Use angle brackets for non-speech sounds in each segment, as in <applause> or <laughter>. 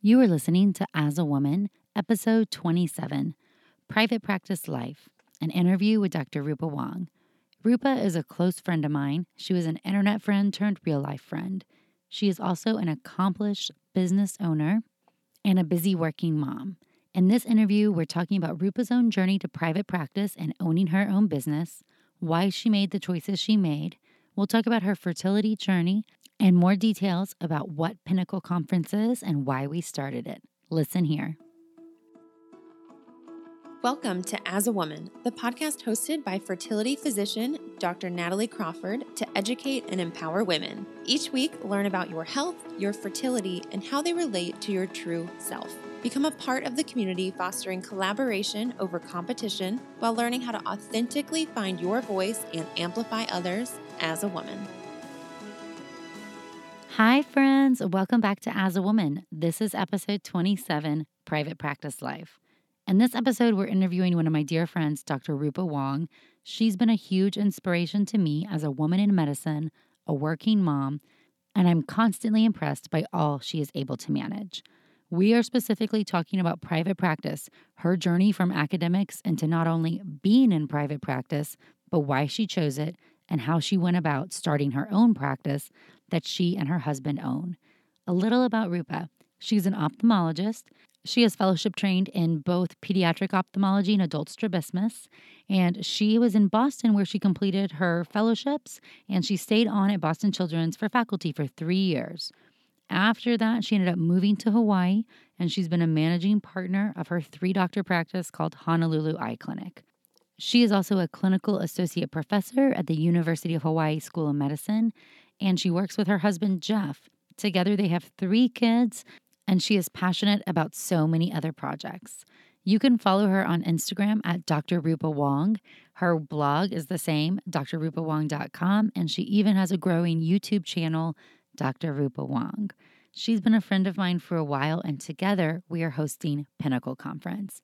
You are listening to As a Woman, episode 27 Private Practice Life, an interview with Dr. Rupa Wong. Rupa is a close friend of mine. She was an internet friend turned real life friend. She is also an accomplished business owner and a busy working mom. In this interview, we're talking about Rupa's own journey to private practice and owning her own business, why she made the choices she made. We'll talk about her fertility journey and more details about what Pinnacle Conference is and why we started it. Listen here. Welcome to As a Woman, the podcast hosted by fertility physician Dr. Natalie Crawford to educate and empower women. Each week, learn about your health, your fertility, and how they relate to your true self. Become a part of the community fostering collaboration over competition while learning how to authentically find your voice and amplify others as a woman. Hi, friends. Welcome back to As a Woman. This is episode 27 Private Practice Life. In this episode, we're interviewing one of my dear friends, Dr. Rupa Wong. She's been a huge inspiration to me as a woman in medicine, a working mom, and I'm constantly impressed by all she is able to manage. We are specifically talking about private practice, her journey from academics into not only being in private practice, but why she chose it and how she went about starting her own practice that she and her husband own. A little about Rupa. She's an ophthalmologist. She is fellowship trained in both pediatric ophthalmology and adult strabismus. And she was in Boston where she completed her fellowships and she stayed on at Boston Children's for faculty for three years. After that, she ended up moving to Hawaii and she's been a managing partner of her three doctor practice called Honolulu Eye Clinic. She is also a clinical associate professor at the University of Hawaii School of Medicine, and she works with her husband, Jeff. Together, they have three kids, and she is passionate about so many other projects. You can follow her on Instagram at Dr. Rupa Wong. Her blog is the same, drrupawong.com, and she even has a growing YouTube channel, Dr. Rupa Wong. She's been a friend of mine for a while, and together we are hosting Pinnacle Conference.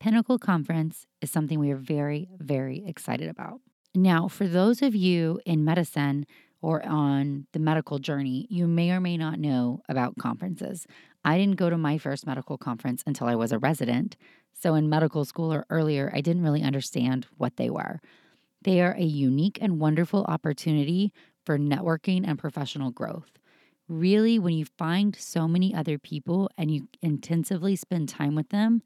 Pinnacle Conference is something we are very, very excited about. Now, for those of you in medicine or on the medical journey, you may or may not know about conferences. I didn't go to my first medical conference until I was a resident. So, in medical school or earlier, I didn't really understand what they were. They are a unique and wonderful opportunity for networking and professional growth. Really, when you find so many other people and you intensively spend time with them,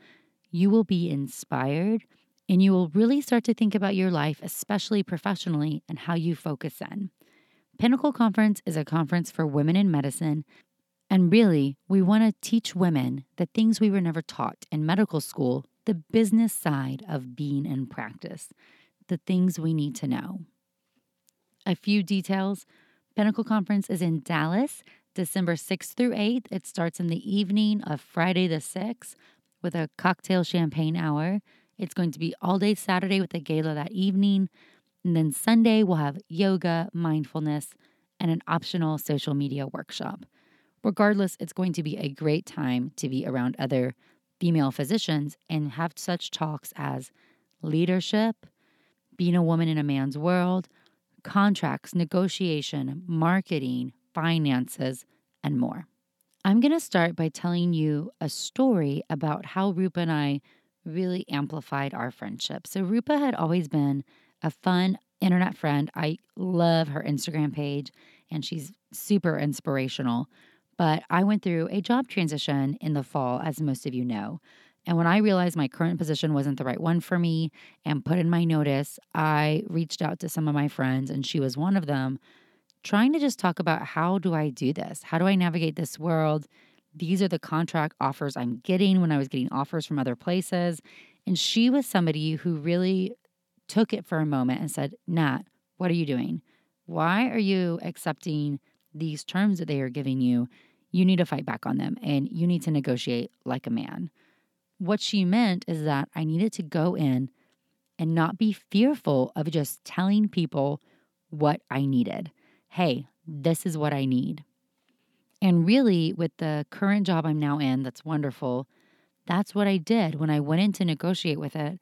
you will be inspired and you will really start to think about your life, especially professionally, and how you focus in. Pinnacle Conference is a conference for women in medicine. And really, we want to teach women the things we were never taught in medical school, the business side of being in practice, the things we need to know. A few details Pinnacle Conference is in Dallas, December 6th through 8th. It starts in the evening of Friday the 6th with a cocktail champagne hour. It's going to be all day Saturday with a gala that evening. And then Sunday, we'll have yoga, mindfulness, and an optional social media workshop. Regardless, it's going to be a great time to be around other female physicians and have such talks as leadership, being a woman in a man's world, contracts, negotiation, marketing, finances, and more. I'm going to start by telling you a story about how Rupa and I really amplified our friendship. So, Rupa had always been a fun internet friend. I love her Instagram page, and she's super inspirational. But I went through a job transition in the fall, as most of you know. And when I realized my current position wasn't the right one for me and put in my notice, I reached out to some of my friends, and she was one of them trying to just talk about how do I do this? How do I navigate this world? These are the contract offers I'm getting when I was getting offers from other places. And she was somebody who really took it for a moment and said, Nat, what are you doing? Why are you accepting these terms that they are giving you? you need to fight back on them and you need to negotiate like a man. What she meant is that I needed to go in and not be fearful of just telling people what I needed. Hey, this is what I need. And really, with the current job I'm now in, that's wonderful. That's what I did when I went in to negotiate with it.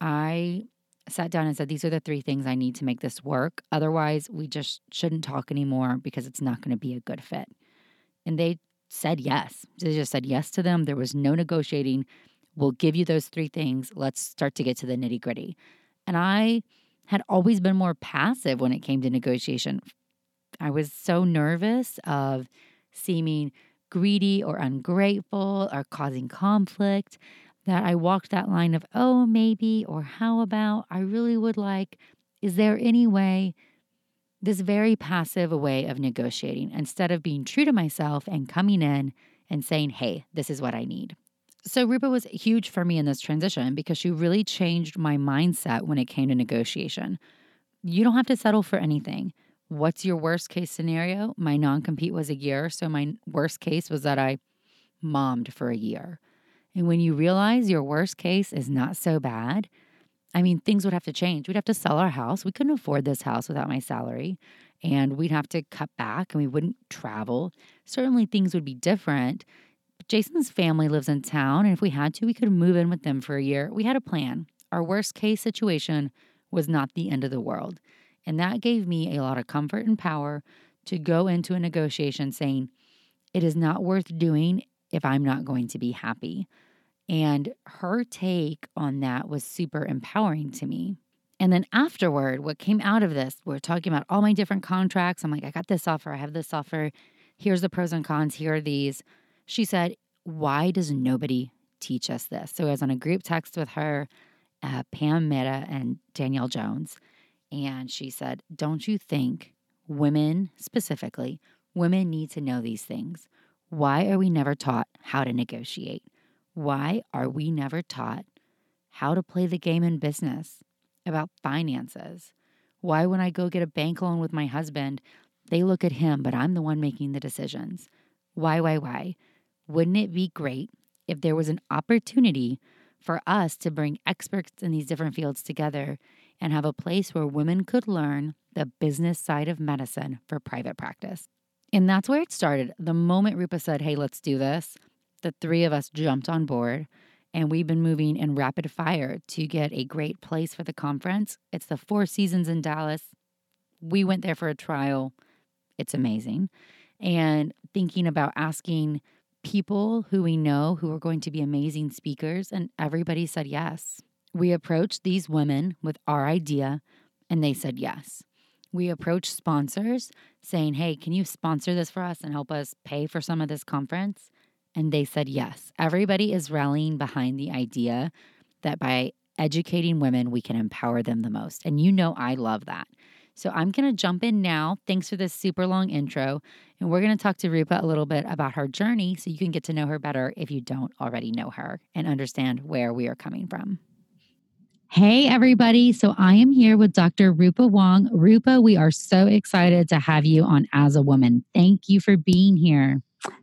I sat down and said, These are the three things I need to make this work. Otherwise, we just shouldn't talk anymore because it's not going to be a good fit. And they said yes. They just said yes to them. There was no negotiating. We'll give you those three things. Let's start to get to the nitty gritty. And I had always been more passive when it came to negotiation. I was so nervous of seeming greedy or ungrateful or causing conflict that I walked that line of, oh, maybe, or how about, I really would like, is there any way, this very passive way of negotiating instead of being true to myself and coming in and saying, hey, this is what I need. So, Rupa was huge for me in this transition because she really changed my mindset when it came to negotiation. You don't have to settle for anything. What's your worst case scenario? My non compete was a year. So, my worst case was that I mommed for a year. And when you realize your worst case is not so bad, I mean, things would have to change. We'd have to sell our house. We couldn't afford this house without my salary. And we'd have to cut back and we wouldn't travel. Certainly, things would be different. Jason's family lives in town. And if we had to, we could move in with them for a year. We had a plan. Our worst case situation was not the end of the world. And that gave me a lot of comfort and power to go into a negotiation saying, it is not worth doing if I'm not going to be happy. And her take on that was super empowering to me. And then afterward, what came out of this, we're talking about all my different contracts. I'm like, I got this offer, I have this offer. Here's the pros and cons. Here are these. She said, Why does nobody teach us this? So I was on a group text with her, uh, Pam Mehta and Danielle Jones. And she said, Don't you think women specifically, women need to know these things? Why are we never taught how to negotiate? Why are we never taught how to play the game in business about finances? Why, when I go get a bank loan with my husband, they look at him, but I'm the one making the decisions? Why, why, why? Wouldn't it be great if there was an opportunity for us to bring experts in these different fields together and have a place where women could learn the business side of medicine for private practice. And that's where it started. The moment Rupa said, Hey, let's do this, the three of us jumped on board and we've been moving in rapid fire to get a great place for the conference. It's the Four Seasons in Dallas. We went there for a trial. It's amazing. And thinking about asking people who we know who are going to be amazing speakers, and everybody said yes. We approached these women with our idea, and they said yes. We approached sponsors saying, Hey, can you sponsor this for us and help us pay for some of this conference? And they said yes. Everybody is rallying behind the idea that by educating women, we can empower them the most. And you know, I love that. So I'm going to jump in now. Thanks for this super long intro. And we're going to talk to Rupa a little bit about her journey so you can get to know her better if you don't already know her and understand where we are coming from. Hey, everybody. So I am here with Dr. Rupa Wong. Rupa, we are so excited to have you on As a Woman. Thank you for being here.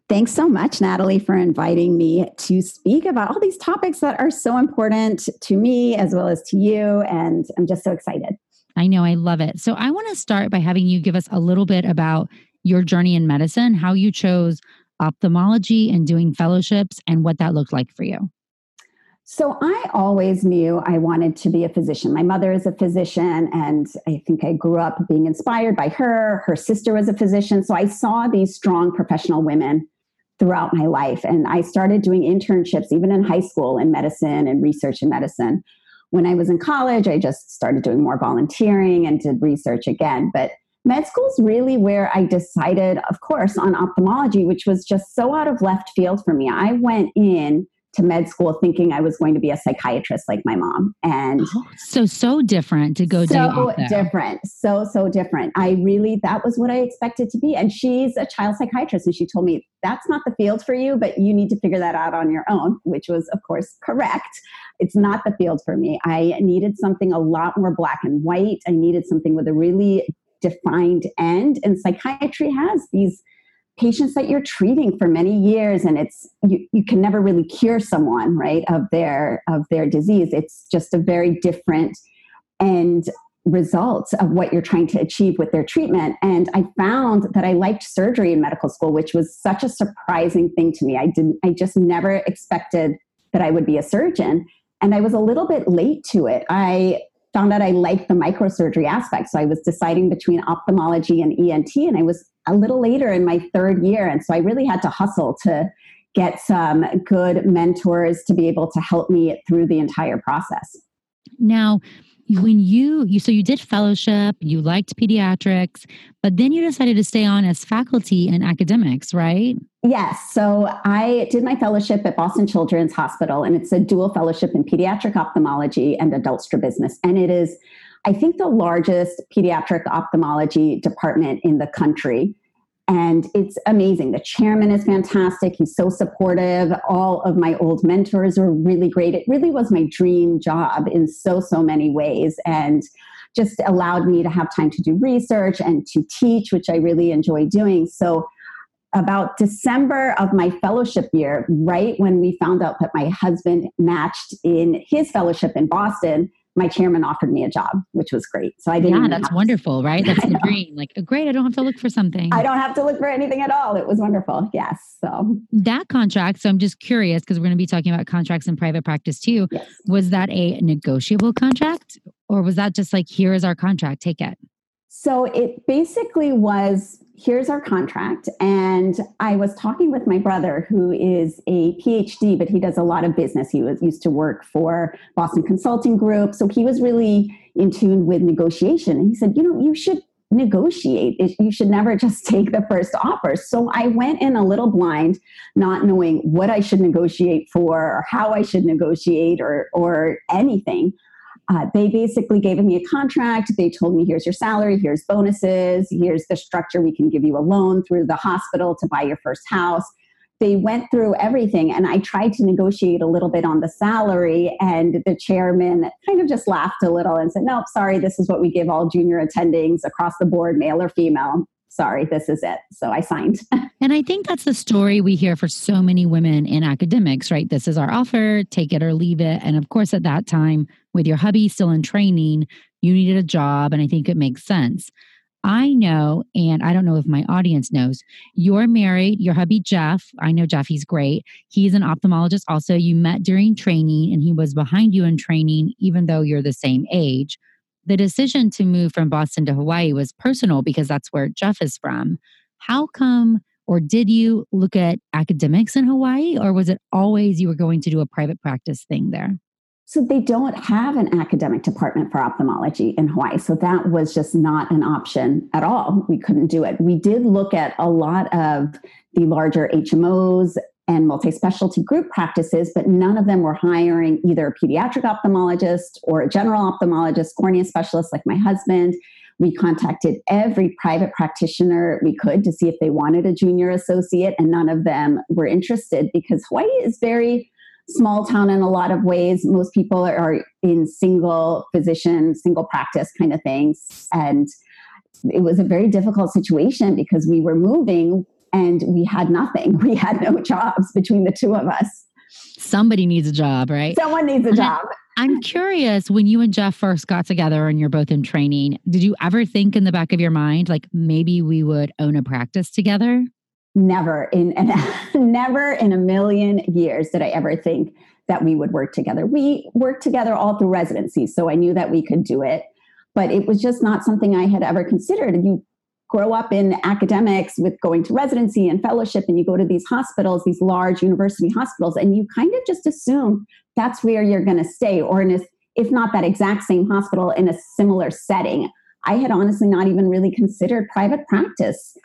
Thanks so much, Natalie, for inviting me to speak about all these topics that are so important to me as well as to you. And I'm just so excited. I know, I love it. So I want to start by having you give us a little bit about your journey in medicine, how you chose ophthalmology and doing fellowships, and what that looked like for you. So I always knew I wanted to be a physician. My mother is a physician, and I think I grew up being inspired by her. Her sister was a physician. So I saw these strong professional women throughout my life. And I started doing internships even in high school in medicine and research in medicine. When I was in college, I just started doing more volunteering and did research again. But med school is really where I decided, of course, on ophthalmology, which was just so out of left field for me. I went in to med school thinking I was going to be a psychiatrist like my mom. And oh, so, so different to go so different. So, so different. I really, that was what I expected to be. And she's a child psychiatrist. And she told me, that's not the field for you, but you need to figure that out on your own, which was, of course, correct. It's not the field for me. I needed something a lot more black and white. I needed something with a really defined end. And psychiatry has these patients that you're treating for many years and it's you, you can never really cure someone right of their of their disease. It's just a very different end results of what you're trying to achieve with their treatment. And i found that i liked surgery in medical school which was such a surprising thing to me. I didn't i just never expected that i would be a surgeon and i was a little bit late to it. I found out i liked the microsurgery aspect so i was deciding between ophthalmology and ent and i was a little later in my third year. And so I really had to hustle to get some good mentors to be able to help me through the entire process. Now, when you you so you did fellowship you liked pediatrics but then you decided to stay on as faculty in academics right yes so i did my fellowship at boston children's hospital and it's a dual fellowship in pediatric ophthalmology and adult strabismus and it is I think, the largest pediatric ophthalmology department in the country. And it's amazing. The chairman is fantastic. He's so supportive. All of my old mentors were really great. It really was my dream job in so, so many ways. And just allowed me to have time to do research and to teach, which I really enjoy doing. So, about December of my fellowship year, right when we found out that my husband matched in his fellowship in Boston, my chairman offered me a job, which was great. So I didn't. Yeah, that's wonderful, to, right? <laughs> That's the dream. Like, oh, great, I don't have to look for something. I don't have to look for anything at all. It was wonderful. Yes. So that contract. So I'm just curious because we're going to be talking about contracts in private practice too. Yes. Was that a negotiable contract, or was that just like, here is our contract, take it? So it basically was here's our contract. And I was talking with my brother, who is a PhD, but he does a lot of business. He was used to work for Boston Consulting Group. So he was really in tune with negotiation. And he said, you know, you should negotiate. You should never <laughs> just take the first offer. So I went in a little blind, not knowing what I should negotiate for or how I should negotiate or, or anything uh, they basically gave me a contract. They told me, here's your salary, here's bonuses, here's the structure. We can give you a loan through the hospital to buy your first house. They went through everything, and I tried to negotiate a little bit on the salary. And the chairman kind of just laughed a little and said, Nope, sorry, this is what we give all junior attendings across the board, male or female sorry, this is it. So I signed. <laughs> and I think that's the story we hear for so many women in academics, right? This is our offer, take it or leave it. And of course, at that time, with your hubby still in training, you needed a job. And I think it makes sense. I know, and I don't know if my audience knows, you're married, your hubby Jeff. I know Jeff, he's great. He's an ophthalmologist also. You met during training and he was behind you in training, even though you're the same age the decision to move from Boston to Hawaii was personal because that's where Jeff is from. How come, or did you look at academics in Hawaii, or was it always you were going to do a private practice thing there? So they don't have an academic department for ophthalmology in Hawaii. So that was just not an option at all. We couldn't do it. We did look at a lot of the larger HMOs and multi specialty group practices, but none of them were hiring either a pediatric ophthalmologist or a general ophthalmologist, cornea specialist like my husband. We contacted every private practitioner we could to see if they wanted a junior associate, and none of them were interested because Hawaii is very small town in a lot of ways. Most people are in single physician, single practice kind of things. And it was a very difficult situation because we were moving and we had nothing. <laughs> We had no jobs between the two of us. Somebody needs a job, right? Someone needs a job. I'm curious when you and Jeff first got together and you're both in training, did you ever think in the back of your mind, like maybe we would own a practice together? Never in, in <laughs> never in a million years did I ever think that we would work together. We worked together all through residency, so I knew that we could do it, but it was just not something I had ever considered. And you grow up in academics with going to residency and fellowship and you go to these hospitals these large university hospitals and you kind of just assume that's where you're going to stay or in a, if not that exact same hospital in a similar setting. I had honestly not even really considered private practice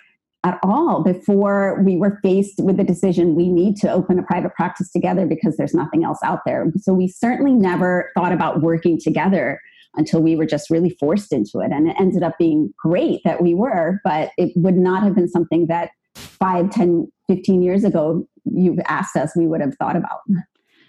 at all before we were faced with the decision we need to open a private practice together because there's nothing else out there. So we certainly never thought about working together until we were just really forced into it. And it ended up being great that we were, but it would not have been something that five, 10, 15 years ago you've asked us, we would have thought about.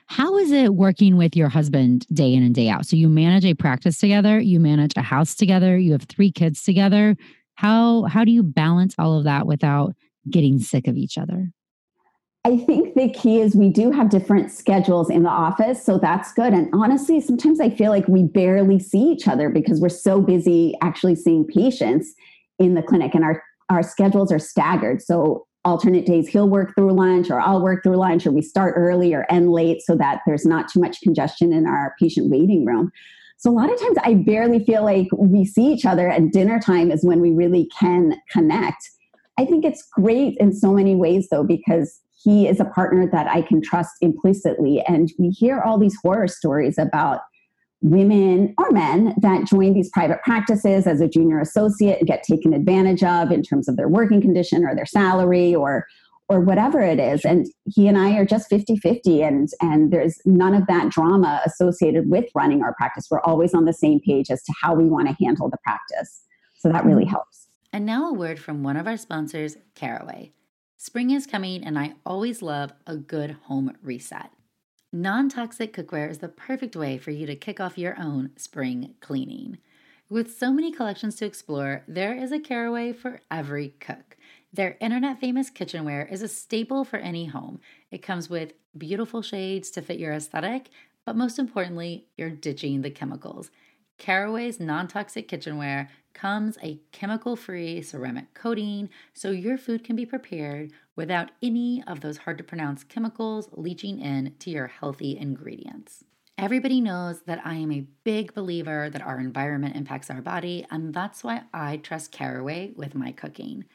How is it working with your husband day in and day out? So you manage a practice together, you manage a house together, you have three kids together. How how do you balance all of that without getting sick of each other? I think the key is we do have different schedules in the office, so that's good. And honestly, sometimes I feel like we barely see each other because we're so busy actually seeing patients in the clinic and our our schedules are staggered. So alternate days he'll work through lunch or I'll work through lunch or we start early or end late so that there's not too much congestion in our patient waiting room. So a lot of times I barely feel like we see each other and dinner time is when we really can connect. I think it's great in so many ways though because he is a partner that I can trust implicitly. And we hear all these horror stories about women or men that join these private practices as a junior associate and get taken advantage of in terms of their working condition or their salary or or whatever it is. And he and i are just 50-50 and and there's none of that drama associated with running our practice. We're always on the same page as to how we want to handle the practice. So that really mm-hmm. helps. And now a word from one of our sponsors caraway Spring is coming, and I always love a good home reset. Non toxic cookware is the perfect way for you to kick off your own spring cleaning. With so many collections to explore, there is a caraway for every cook. Their internet famous kitchenware is a staple for any home. It comes with beautiful shades to fit your aesthetic, but most importantly, you're ditching the chemicals. Caraway's non toxic kitchenware comes a chemical free ceramic coating so your food can be prepared without any of those hard to pronounce chemicals leaching in to your healthy ingredients. Everybody knows that I am a big believer that our environment impacts our body, and that's why I trust Caraway with my cooking.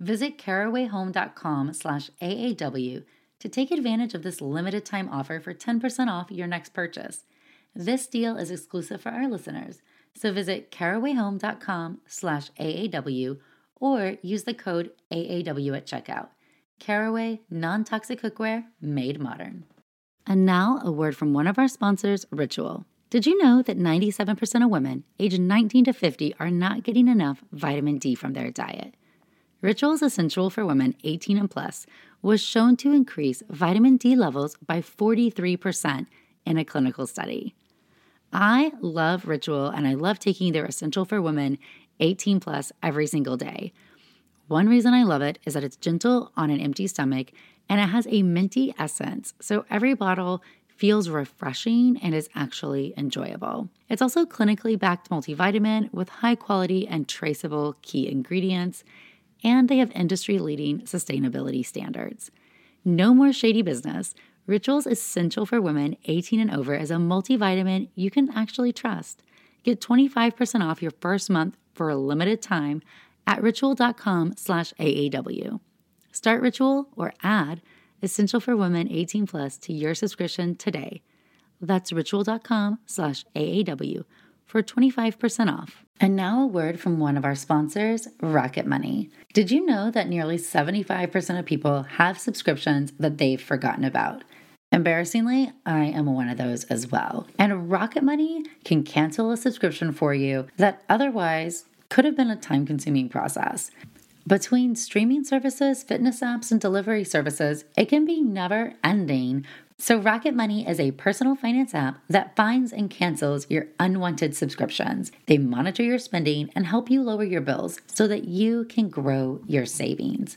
Visit carawayhome.com slash AAW to take advantage of this limited time offer for 10% off your next purchase. This deal is exclusive for our listeners, so visit carawayhome.com slash AAW or use the code AAW at checkout. Caraway non-toxic cookware made modern. And now a word from one of our sponsors, Ritual. Did you know that 97% of women aged 19 to 50 are not getting enough vitamin D from their diet? Ritual's Essential for Women 18 and Plus was shown to increase vitamin D levels by 43% in a clinical study. I love Ritual and I love taking their Essential for Women 18 plus every single day. One reason I love it is that it's gentle on an empty stomach and it has a minty essence, so every bottle feels refreshing and is actually enjoyable. It's also clinically backed multivitamin with high quality and traceable key ingredients, and they have industry leading sustainability standards. No more shady business. Rituals Essential for Women 18 and over is a multivitamin you can actually trust. Get 25% off your first month for a limited time at ritual.com slash AAW. Start Ritual or add Essential for Women 18 plus to your subscription today. That's ritual.com slash AAW for 25% off. And now a word from one of our sponsors, Rocket Money. Did you know that nearly 75% of people have subscriptions that they've forgotten about? Embarrassingly, I am one of those as well. And Rocket Money can cancel a subscription for you that otherwise could have been a time consuming process. Between streaming services, fitness apps, and delivery services, it can be never ending. So, Rocket Money is a personal finance app that finds and cancels your unwanted subscriptions. They monitor your spending and help you lower your bills so that you can grow your savings.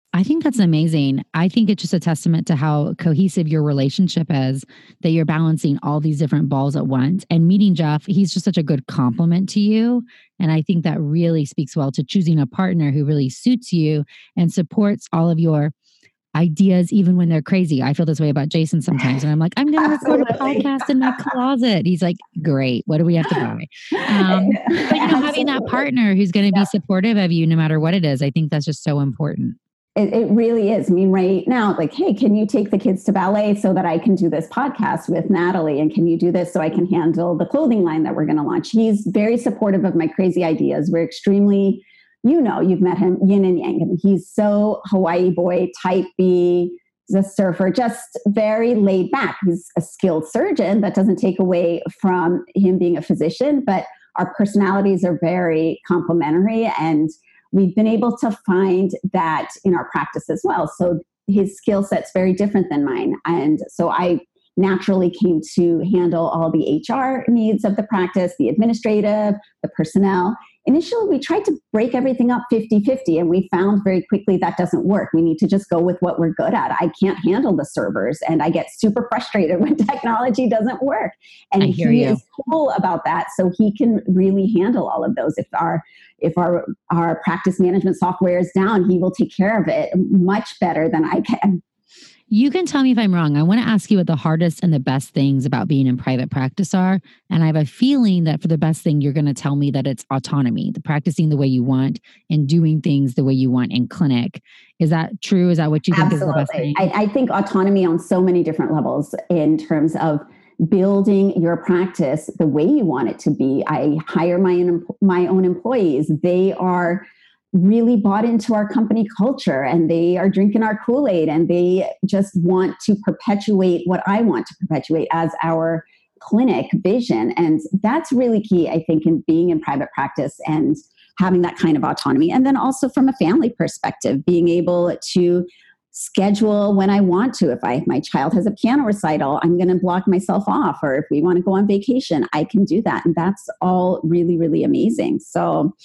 I think that's amazing. I think it's just a testament to how cohesive your relationship is that you're balancing all these different balls at once. And meeting Jeff, he's just such a good compliment to you. And I think that really speaks well to choosing a partner who really suits you and supports all of your ideas, even when they're crazy. I feel this way about Jason sometimes. And I'm like, I'm going <laughs> to record a podcast in my closet. He's like, great. What do we have to buy? Um, <laughs> but, you know, having that partner who's going to be supportive of you no matter what it is, I think that's just so important. It, it, really is. I mean, right now, like, hey, can you take the kids to ballet so that I can do this podcast with Natalie? And can you do this so I can handle the clothing line that we're going to launch? He's very supportive of my crazy ideas. We're extremely, you know, you've met him, yin and yang. And he's so Hawaii boy, type B, a surfer, just very laid back. He's a skilled surgeon. That doesn't take away from him being a physician, but our personalities are very complementary. And we've been able to find that in our practice as well. So his skill set's very different than mine. And so I naturally came to handle all the HR needs of the practice, the administrative, the personnel, initially we tried to break everything up 50-50 and we found very quickly that doesn't work. We need to just go with what we're good at. I can't handle the servers and i get super <laughs> frustrated when technology doesn't work. And he you. is cool about that so he can really handle all of those. If our if our our practice management software is down he will take care of it much better than i can you can tell me if I'm wrong. I want to ask you what the hardest and the best things about being in private practice are. And I have a feeling that for the best thing, you're going to tell me that it's autonomy, the practicing the way you want and doing things the way you want in clinic. Is that true? Is that what you think Absolutely. is the best thing? I, I think autonomy on so many different levels in terms of building your practice the way you want it to be. I hire my my own employees. They are really bought into our company culture and they are drinking our Kool Aid and they just want to perpetuate what I want to perpetuate as our clinic vision. And that's really key, I think, in being in private practice and having that kind of autonomy. And then also from a family perspective, being able to schedule when I want to. If I if my child has a piano recital, I'm going to block myself off. Or if we want to go on vacation, I can do that. And that's all really, really amazing. So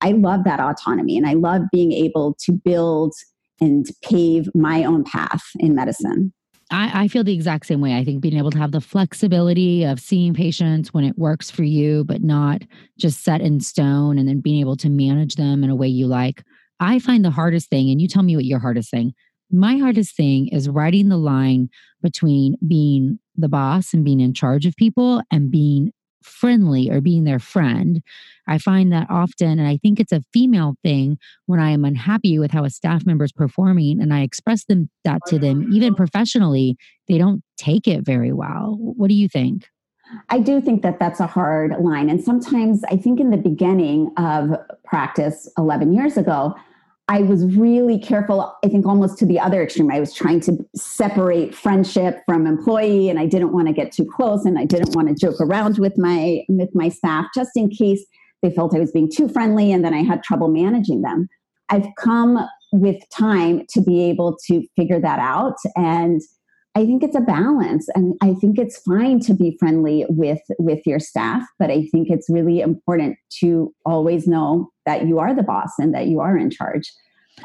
I love that autonomy and I love being able to build and pave my own path in medicine. I, I, feel the exact same way. I think being able to have the flexibility of seeing patients when it works for you, but not just set in stone, and then being able to manage them in a way you like. I find the hardest thing, and you tell me what your hardest thing. My hardest thing is writing the line between being the boss and being in charge of people and being friendly or being their friend. I find that often, and I think it's a female thing when I am unhappy with how a staff member is performing and I express them that to them, even mm-hmm. professionally, they don't take it very well. What do you think? I do think that that's a hard line. And sometimes I think in the beginning of practice 11 years ago, I was really careful, I think almost to the other extreme. I was trying to separate friendship from employee and I didn't want to get too close and I didn't want to joke around with my with my staff just in case they felt I was being too friendly and then I had trouble managing them. I've come with time to be able to figure that out and I think it's a balance and I think it's fine to be friendly with with your staff, but I think it's really important to always know that you are the boss and that you are in charge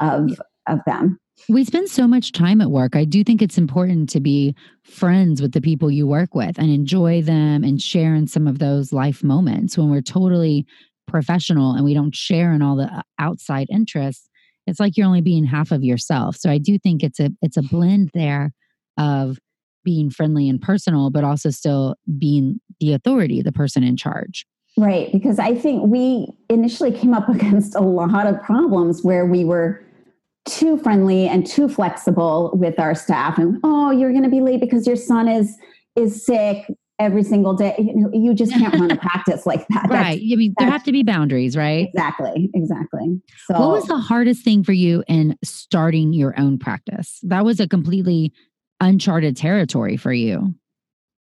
of of them. We spend so much time at work. I do think it's important to be friends with the people you work with and enjoy them and share in some of those life moments when we're totally professional and we don't share in all the uh, outside interests. It's like you're only being half of yourself. So I do think it's a it's a blend there of being friendly and personal, but also still being the authority, the person in charge. Right. Because I think we initially came up <laughs> against a lot of problems where we were too friendly and too flexible with our staff and oh you're going to be late because your son is is sick every single day you know you just can't run a <laughs> practice like that right That's, i mean there have to be boundaries right exactly exactly so what was the hardest thing for you in starting your own practice that was a completely uncharted territory for you?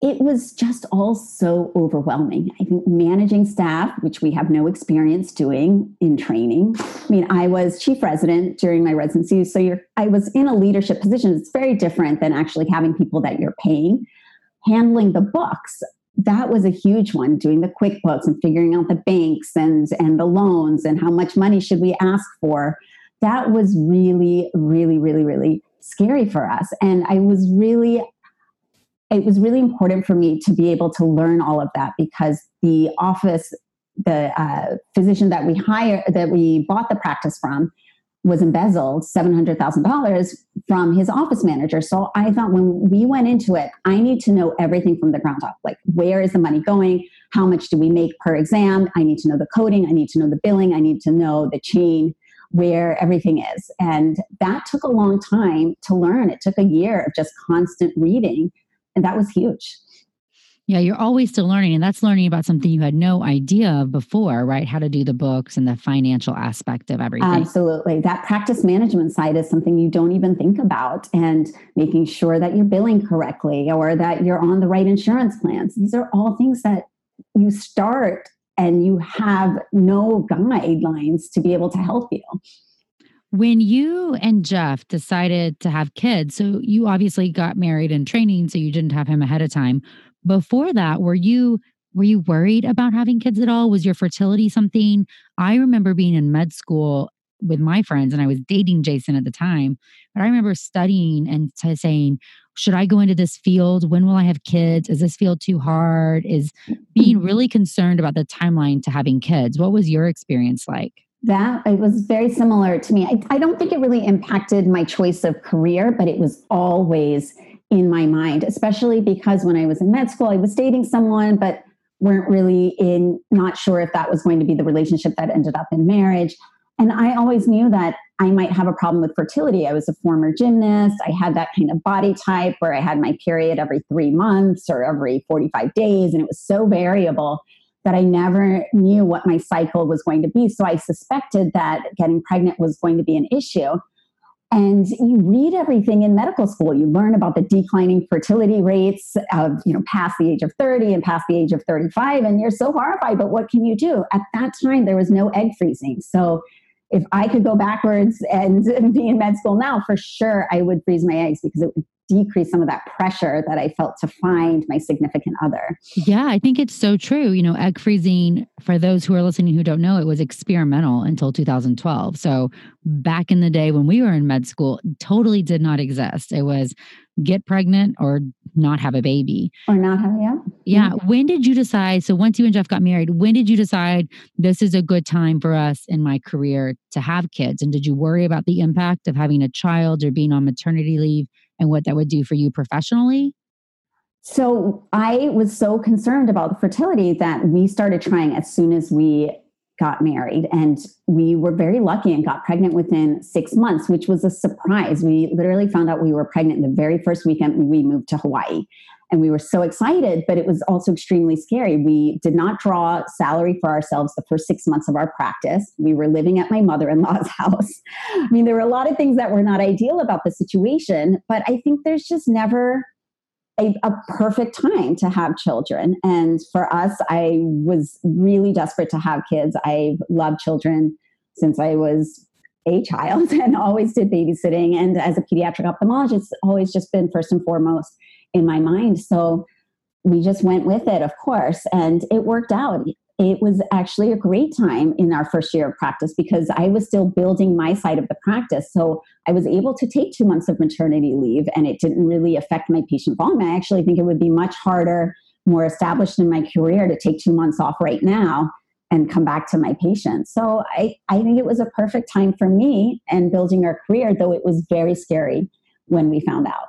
It was just all so overwhelming. I think managing staff, which we have no experience doing in training. I mean, I was chief resident during my residency, so you're, I was in a leadership position. It's very different than actually having people that you're paying. Handling the books, that was a huge one doing the quickbooks and figuring out the banks and and the loans and how much money should we ask for that was really really really really scary for us. And I was really, it was really important for me to be able to learn all of that because the office, the uh, physician that we hired, that we bought the practice from, was embezzled $700,000 from his office manager. So I thought when we went into it, I need to know everything from the ground up. Like, where is the money going? How much do we make per exam? I need to know the coding. I need to know the billing. I need to know the chain where everything is. And that took a long time to learn. It took a year of just constant reading, and that was huge. Yeah, you're always still learning. And that's learning about something you had no idea of before, right? How to do the books and the financial aspect of everything. Absolutely. That practice management side is something you don't even think about, and making sure that you're billing correctly or that you're on the right insurance plans. These are all things that you start and you have no guidelines to be able to help you. When you and Jeff decided to have kids, so you obviously got married in training, so you didn't have him ahead of time. Before that were you were you worried about having kids at all? Was your fertility something? I remember being in med school with my friends and i was dating jason at the time but i remember studying and t- saying should i go into this field? When will i have kids? Is this field too hard? Is being mm-hmm. really concerned about the timeline to having kids. What was your experience like? That it was very similar to me. I, I don't think it really impacted my choice of career but it was always in my mind, especially because when I was in med school, I was dating someone, but weren't really in, not sure if that was going to be the relationship that ended up in marriage. And I always knew that I might have a problem with fertility. I was a former gymnast. I had that kind of body type where I had my period every three months or every 45 days. And it was so variable that I never knew what my cycle was going to be. So I suspected that getting pregnant was going to be an issue. And you read everything in medical school. You learn about the declining fertility rates of, you know, past the age of 30 and past the age of 35. And you're so horrified, but what can you do? At that time, there was no egg freezing. So if I could go backwards and <laughs> be in med school now, for sure I would freeze my eggs because it would decrease some of that pressure that I felt to find my significant other. Yeah, I think it's so true. You know, egg freezing, for those who are listening who don't know, it was experimental until 2012. So back in the day when we were in med school, totally did not exist. It was get pregnant or not have a baby. Or not have, yeah. Yeah. Mm-hmm. When did you decide? So once you and Jeff got married, when did you decide this is a good time for us in my career to have kids? And did you worry about the impact of having a child or being on maternity leave and what that would do for you professionally? So I was so concerned about the fertility that we started trying as soon as we got married. And we were very lucky and got pregnant within six months, which was a surprise. We literally found out we were pregnant the very first weekend we moved to Hawaii. And we were so excited, but it was also extremely scary. We did not draw salary for ourselves the first six months of our practice. We were living at my mother in law's <laughs> house. I mean, there were a lot of things that were not ideal about the situation, but I think there's just never a, a, perfect time to have children. And for us, I was really desperate to have kids. I've loved children since I was a child <laughs> and always did babysitting. And as a pediatric ophthalmologist, it's always just been first and foremost in my mind. So we just went with it, of course, and it worked out it was actually a great time in our first year of practice because I was still building my side of the practice. So I was able to take two months of maternity leave and it didn't really affect my patient volume. I actually think it would be much harder, more established in my career to take two months off right now and come back to my patients. So I, I think it was a perfect time for me and building our career, though it was very scary when we found out.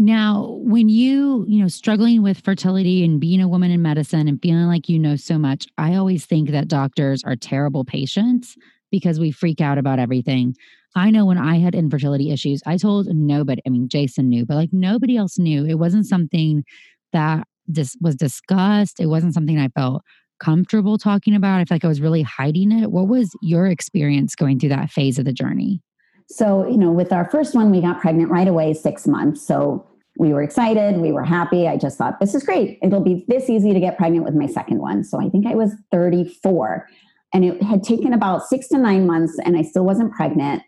Now, when you, you know, struggling with fertility and being a woman in medicine and feeling like you know so much, I always think that doctors are terrible patients because we freak out about everything. I know when I had infertility issues, I told nobody, I mean, Jason knew, but like nobody else knew. It wasn't something that this was discussed. It wasn't something I felt comfortable talking about. I feel like I was really hiding it. What was your experience going through that phase of the journey? So, you know, with our first one, we got pregnant right away, six months. So we were excited. We were happy. I just thought, this is great. It'll be this easy to get pregnant with my second one. So I think I was 34. And it had taken about six to nine months, and I still wasn't pregnant.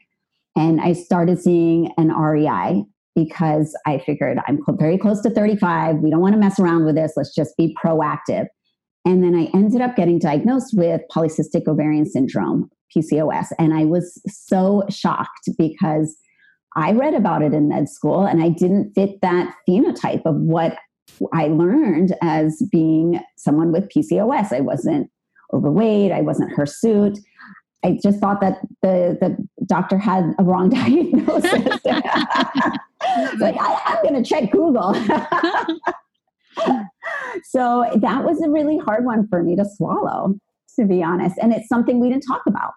And I started seeing an REI because I figured I'm very close to 35. We don't want to mess around with this. Let's just be proactive. And then I ended up getting diagnosed with polycystic ovarian syndrome, PCOS. And I was so shocked because I read about it in med school and I didn't fit that phenotype of what I learned as being someone with PCOS. I wasn't overweight, I wasn't hirsute. I just thought that the, the doctor had a wrong <laughs> diagnosis. <laughs> like, I, I'm going to check Google. <laughs> so that was a really hard one for me to swallow, to be honest. And it's something we didn't talk about.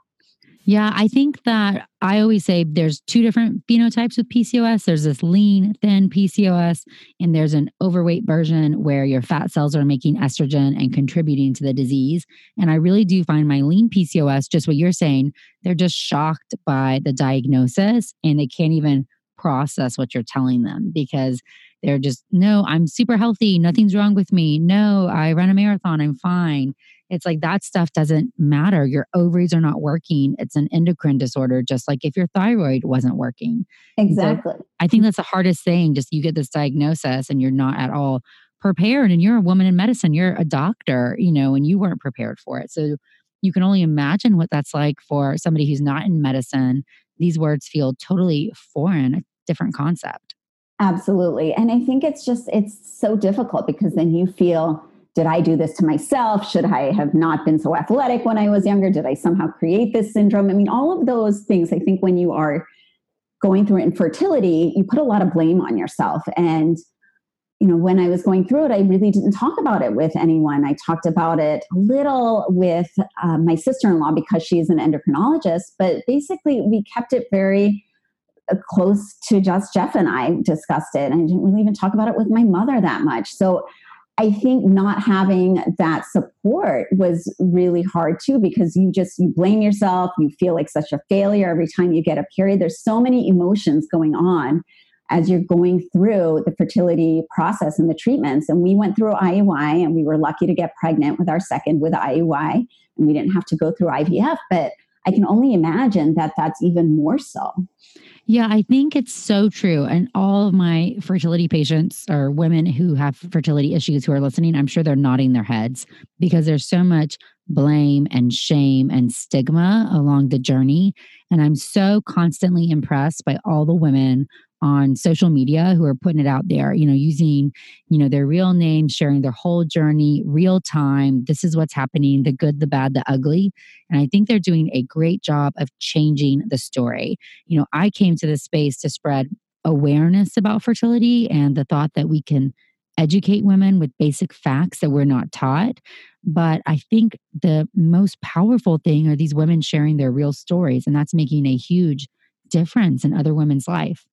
Yeah, I think that I always say there's two different phenotypes with PCOS. There's this lean, thin PCOS, and there's an overweight version where your fat cells are making estrogen and contributing to the disease. And I really do find my lean PCOS, just what you're saying, they're just shocked by the diagnosis and they can't even process what you're telling them because they're just, no, I'm super healthy. Nothing's wrong with me. No, I run a marathon. I'm fine. It's like that stuff doesn't matter. Your ovaries are not working. It's an endocrine disorder, just like if your thyroid wasn't working. Exactly. So I think that's the hardest thing. Just you get this diagnosis and you're not at all prepared. And you're a woman in medicine, you're a doctor, you know, and you weren't prepared for it. So you can only imagine what that's like for somebody who's not in medicine. These words feel totally foreign, a different concept. Absolutely. And I think it's just, it's so difficult because then you feel, did I do this to myself? Should I have not been so athletic when I was younger? Did I somehow create this syndrome? I mean, all of those things, I think when you are going through infertility, you put a lot of blame on yourself. And, you know, when I was going through it, I really didn't talk about it with anyone. I talked about it a little with uh, my sister in law because she's an endocrinologist, but basically we kept it very uh, close to just Jeff and I discussed it. And I didn't really even talk about it with my mother that much. So I think not having that support was really hard too because you just you blame yourself, you feel like such a failure every time you get a period. There's so many emotions going on as you're going through the fertility process and the treatments. And we went through IUI and we were lucky to get pregnant with our second with IUI and we didn't have to go through IVF, but I can only imagine that that's even more so. Yeah, I think it's so true. And all of my fertility patients or women who have fertility issues who are listening, I'm sure they're nodding their heads because there's so much blame and shame and stigma along the journey. And I'm so constantly impressed by all the women on social media who are putting it out there, you know, using, you know, their real name, sharing their whole journey, real time. This is what's happening, the good, the bad, the ugly. And I think they're doing a great job of changing the story. You know, I came to this space to spread awareness about fertility and the thought that we can educate women with basic facts that we're not taught. But I think the most powerful thing are these women sharing their real stories, and that's making a huge difference in other women's life.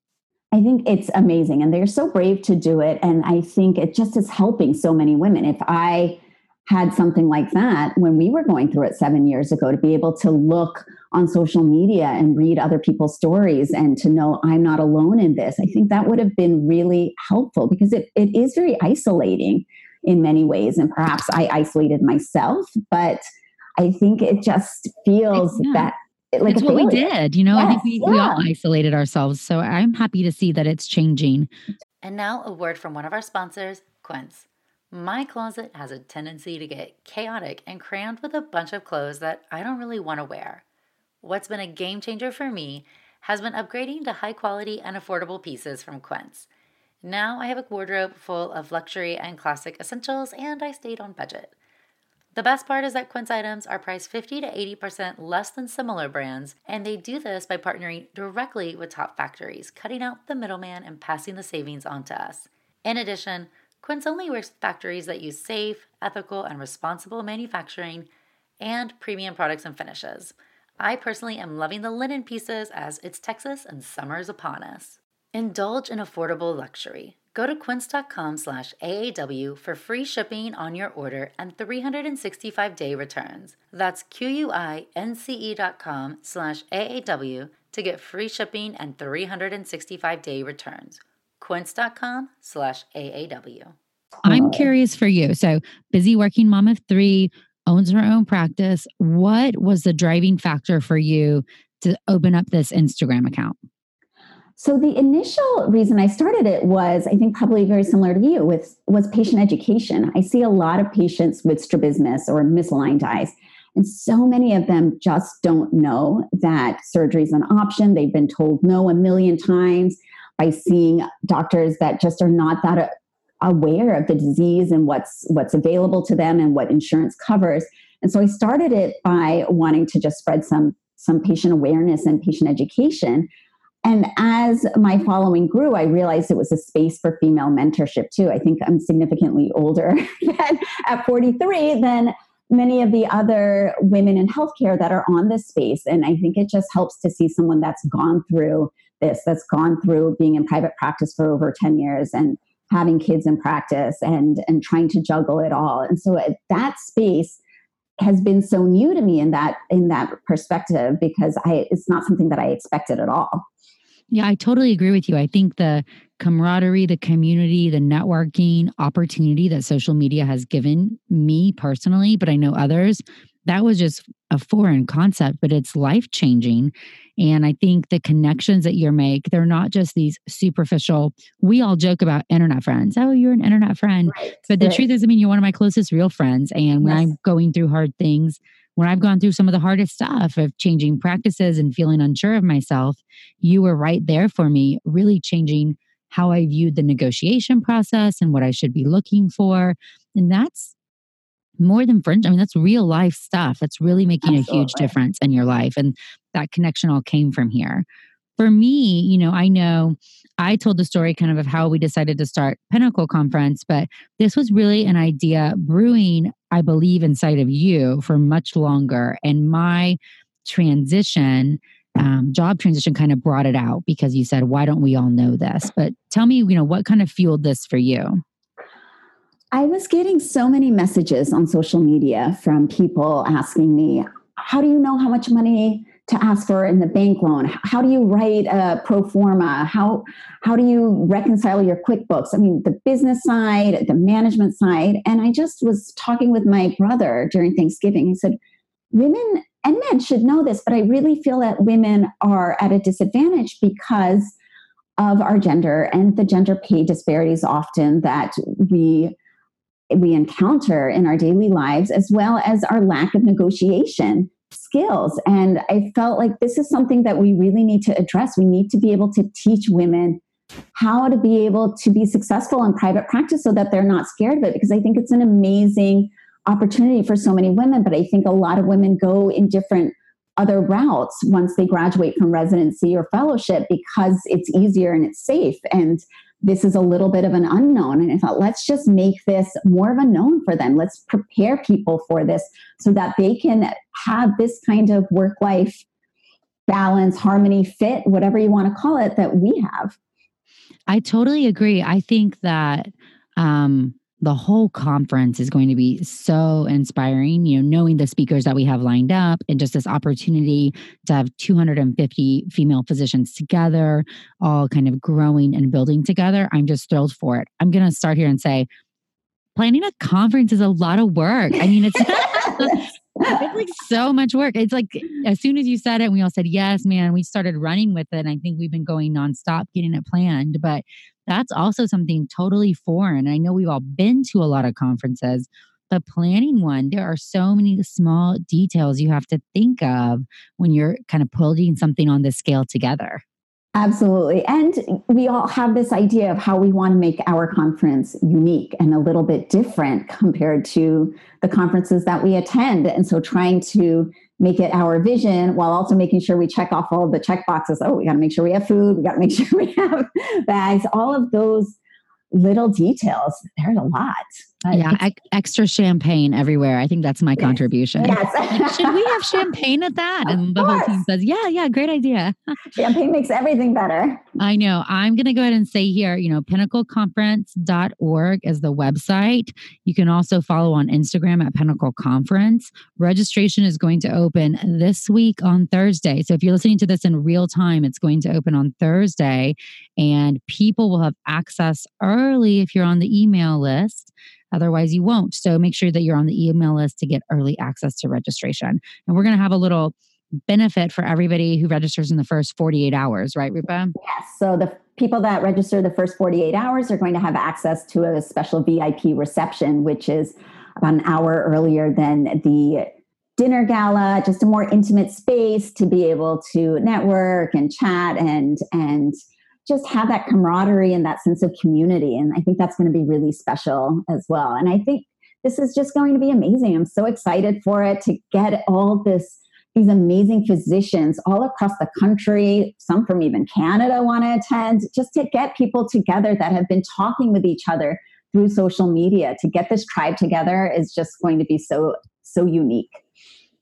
I think it's amazing. And they're so brave to do it. And I think it just is helping so many women. If I had something like that when we were going through it seven years ago, to be able to look on social media and read other people's stories and to know I'm not alone in this, I think that would have been really helpful because it, it is very isolating in many ways. And perhaps I isolated myself, but I think it just feels yeah. that like it's what we did. You know, yes, I think we, yeah. we all isolated ourselves. So I'm happy to see that it's changing. And now a word from one of our sponsors, Quince. My closet has a tendency to get chaotic and crammed with a bunch of clothes that I don't really want to wear. What's been a game changer for me has been upgrading to high quality and affordable pieces from Quince. Now I have a wardrobe full of luxury and classic essentials, and I stayed on budget. The best part is that Quince items are priced 50 to 80% less than similar brands, and they do this by partnering directly with top factories, cutting out the middleman and passing the savings on to us. In addition, Quince only works with factories that use safe, ethical, and responsible manufacturing and premium products and finishes. I personally am loving the linen pieces as it's Texas and summer is upon us. Indulge in affordable luxury. Go to quince.com slash AAW for free shipping on your order and 365 day returns. That's Q-U-I-N-C-E dot com slash AAW to get free shipping and 365 day returns. Quince.com slash AAW. I'm curious for you. So busy working mom of three, owns her own practice. What was the driving factor for you to open up this Instagram account? So the initial reason I started it was, I think, probably very similar to you, with was patient education. I see a lot of patients with strabismus or misaligned eyes, and so many of them just don't know that surgery is an option. They've been told no a million times by seeing doctors that just are not that aware of the disease and what's what's available to them and what insurance covers. And so I started it by wanting to just spread some some patient awareness and patient education and as my following grew, I realized it was a space for female mentorship too. I think I'm significantly older <laughs> at 43 than many of the other women in healthcare that are on this space. And I think it just helps to see someone that's gone through this, that's gone through being in private practice for over 10 years and having kids in practice and and trying to juggle it all. And so uh, that space has been so new to me in that in that perspective because I it's not something that I expected at all. Yeah, I totally agree with you. I think the camaraderie, the community, the networking opportunity that social media has given me personally, but I know others, that was just a foreign concept, but it's life changing. And I think the connections that you make, they're not just these superficial, we all joke about internet friends. Oh, you're an internet friend. Right, but the right. truth is, I mean, you're one of my closest real friends. And when yes. I'm going through hard things, when I've gone through some of the hardest stuff of changing practices and feeling unsure of myself, you were right there for me, really changing how I viewed the negotiation process and what I should be looking for. And that's more than friends. I mean, that's real life stuff. That's really making Absolutely. a huge difference in your life. And that connection all came from here. For me, you know, I know I told the story kind of of how we decided to start Pinnacle Conference, but this was really an idea brewing, I believe, inside of you for much longer. And my transition, um, job transition kind of brought it out because you said, why don't we all know this? But tell me, you know, what kind of fueled this for you? I was getting so many messages on social media from people asking me, How do you know how much money to ask for in the bank loan? How do you write a pro forma? How, how do you reconcile your QuickBooks? I mean, the business side, the management side. And I just was talking with my brother during Thanksgiving. He said, Women and men should know this, but I really feel that women are at a disadvantage because of our gender and the gender pay disparities often that we we encounter in our daily lives, as well as our lack of negotiation skills. And I felt like this is something that we really need to address. We need to be able to teach women how to be able to be successful in private practice so that they're not scared of it, because I think it's an amazing opportunity for so many women. But I think a lot of women go in different other routes once they graduate from residency or fellowship because it's easier and it's safe. And this is a little bit of an unknown. And I thought, let's just make this more of a known for them. Let's prepare people for this so that they can have this kind of work life balance, harmony, fit, whatever you want to call it, that we have. I totally agree. I think that um, the whole conference is going to be so inspiring, you know, knowing the speakers that we have lined up and just this opportunity to have 250 female physicians together, all kind of growing and building together. I'm just thrilled for it. I'm going to start here and say, planning a conference is a lot of work. I mean, it's <laughs> it's like so much work. It's like as soon as you said it, we all said yes, man. We started running with it. And I think we've been going nonstop getting it planned. But that's also something totally foreign. I know we've all been to a lot of conferences, but planning one, there are so many small details you have to think of when you're kind of putting something on the scale together. Absolutely. And we all have this idea of how we want to make our conference unique and a little bit different compared to the conferences that we attend. And so trying to make it our vision while also making sure we check off all of the check boxes. Oh, we got to make sure we have food. We got to make <laughs> sure we have bags. All of those little details. There's a lot. Yeah, extra champagne everywhere. I think that's my yes. contribution. Yes. <laughs> Should we have champagne at that? Of and the course. whole team says, Yeah, yeah, great idea. <laughs> champagne makes everything better. I know. I'm going to go ahead and say here, you know, pinnacleconference.org is the website. You can also follow on Instagram at Pinnacle Conference. Registration is going to open this week on Thursday. So if you're listening to this in real time, it's going to open on Thursday, and people will have access early if you're on the email list. Otherwise, you won't. So make sure that you're on the email list to get early access to registration. And we're going to have a little benefit for everybody who registers in the first 48 hours, right, Rupa? Yes. So the people that register the first 48 hours are going to have access to a special VIP reception, which is about an hour earlier than the dinner gala, just a more intimate space to be able to network and chat and and just have that camaraderie and that sense of community. And I think that's going to be really special as well. And I think this is just going to be amazing. I'm so excited for it to get all this these amazing physicians all across the country, some from even Canada want to attend, just to get people together that have been talking with each other through social media. To get this tribe together is just going to be so so unique.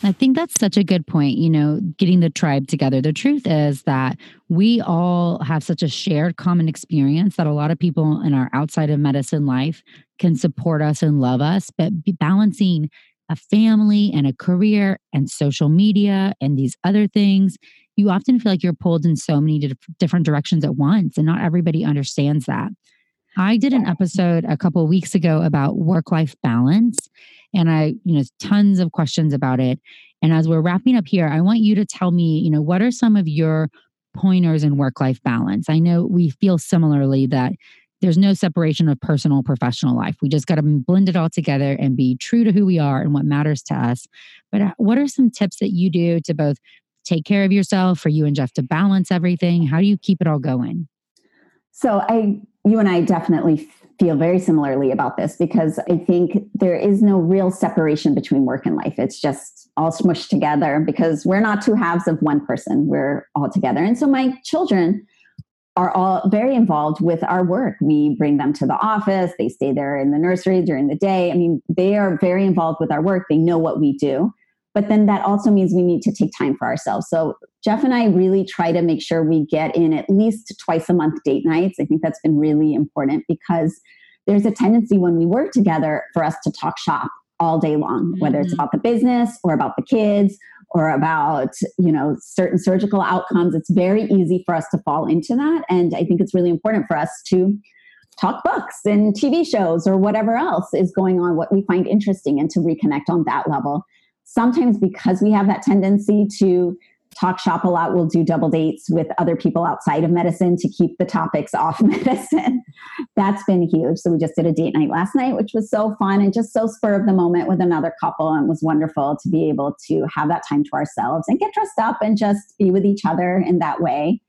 I think that's such a good point, you know, getting the tribe together. The truth is that we all have such a shared common experience that a lot of people in our outside of medicine life can support us and love us, but balancing a family and a career and social media and these other things, you often feel like you're pulled in so many different directions at once, and not everybody understands that. I did an episode a couple of weeks ago about work life balance, and I, you know, tons of questions about it. And as we're wrapping up here, I want you to tell me, you know, what are some of your pointers in work life balance? I know we feel similarly that there's no separation of personal professional life. We just got to blend it all together and be true to who we are and what matters to us. But uh, what are some tips that you do to both take care of yourself for you and Jeff to balance everything? How do you keep it all going? So I you and I definitely feel very similarly about this because I think there is no real separation between work and life. It's just all smushed together because we're not two halves of one person. We're all together. And so my children are all very involved with our work. We bring them to the office, they stay there in the nursery during the day. I mean, they are very involved with our work. They know what we do. But then that also means we need to take time for ourselves. So Jeff and I really try to make sure we get in at least twice a month date nights. I think that's been really important because there's a tendency when we work together for us to talk shop all day long, mm-hmm. whether it's mm-hmm. about the business or about the kids or about you know certain surgical outcomes it's very easy for us to fall into that and i think it's really important for us to talk books and tv shows or whatever else is going on what we find interesting and to reconnect on that level sometimes because we have that tendency to talk shop a lot. We'll do double dates with other people outside of medicine to keep the topics <laughs> off medicine. That's been huge. So we just did a date night last night, which was so fun and just so spur of the moment with another couple. And was wonderful to be able to have that time to ourselves and get dressed up and just be with each other in that way.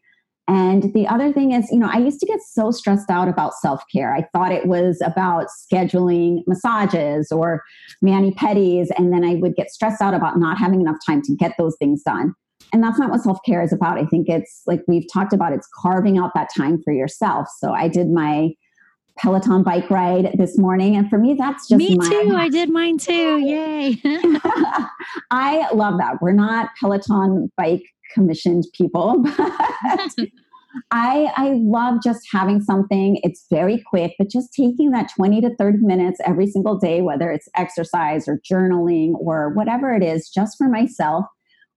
And the other thing is, you know, I used to get so stressed out about self care. I thought it was about scheduling massages or mani pedis, and then I would get stressed out about not having enough time to get those things done. And that's not what self care is about. I think it's like we've talked about, it's carving out that time for yourself. So I did my Peloton bike ride this morning. And for me, that's just me my, too. I did mine too. Yay. <laughs> <laughs> I love that. We're not Peloton bike commissioned people, <laughs> but I, I love just having something. It's very quick, but just taking that 20 to 30 minutes every single day, whether it's exercise or journaling or whatever it is, just for myself,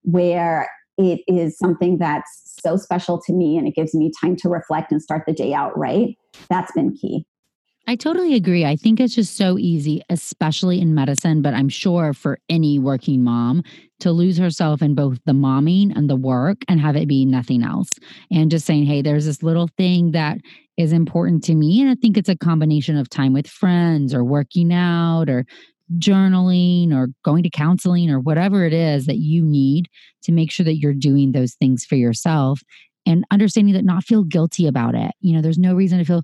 where it is something that's so special to me and it gives me time to reflect and start the day out right. That's been key. I totally agree. I think it's just so easy, especially in medicine, but I'm sure for any working mom to lose herself in both the momming and the work and have it be nothing else. And just saying, hey, there's this little thing that is important to me. And I think it's a combination of time with friends or working out or journaling or going to counseling or whatever it is that you need to make sure that you're doing those things for yourself and understanding that not feel guilty about it. You know, there's no reason to feel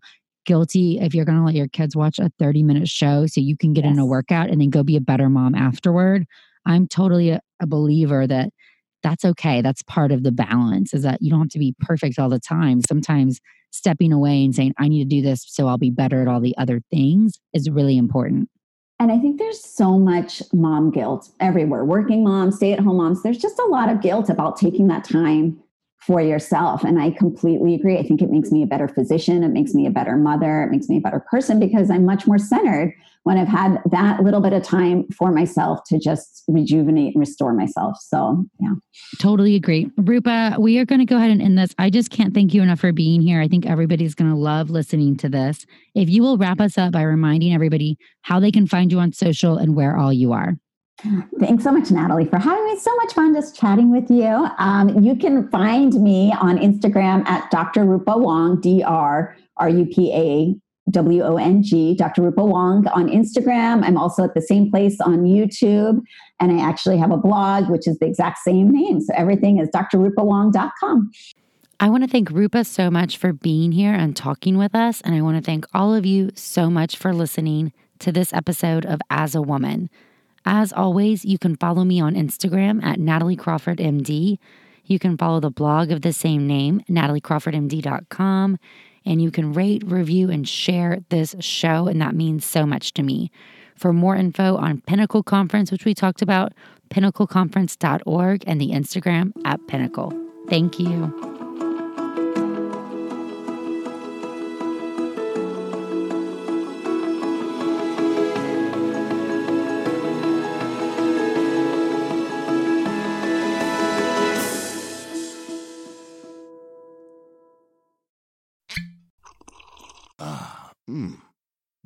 guilty if you're going to let your kids watch a 30 minute show so you can get yes. in a workout and then go be a better mom afterward. I'm totally a, a believer that that's okay. That's part of the balance is that you don't have to be perfect all the time. Sometimes stepping away and saying, I need to do this so I'll be better at all the other things is really important. And I think there's so much mom guilt everywhere working moms, stay at home moms. There's just a lot of guilt about taking that time for yourself. And I completely agree. I think it makes me a better physician. It makes me a better mother. It makes me a better person because I'm much more centered when I've had that little bit of time for myself to just rejuvenate and restore myself. So, yeah. Totally agree. Rupa, we are going to go ahead and end this. I just can't thank you enough for being here. I think everybody's going to love listening to this. If you will wrap us up by reminding everybody how they can find you on social and where all you are. Thanks so much, Natalie, for having me. so much fun just chatting with you. Um, you can find me on Instagram at Dr. Rupa Wong, D R R U P A W O N G, Dr. Rupa Wong on Instagram. I'm also at the same place on YouTube. And I actually have a blog, which is the exact same name. So everything is drrupawong.com. I want to thank Rupa so much for being here and talking with us. And I want to thank all of you so much for listening to this episode of As a Woman. As always, you can follow me on Instagram at Natalie Crawford MD. You can follow the blog of the same name, nataliecrawfordmd.com, and you can rate, review, and share this show, and that means so much to me. For more info on Pinnacle Conference, which we talked about, pinnacleconference.org and the Instagram at Pinnacle. Thank you.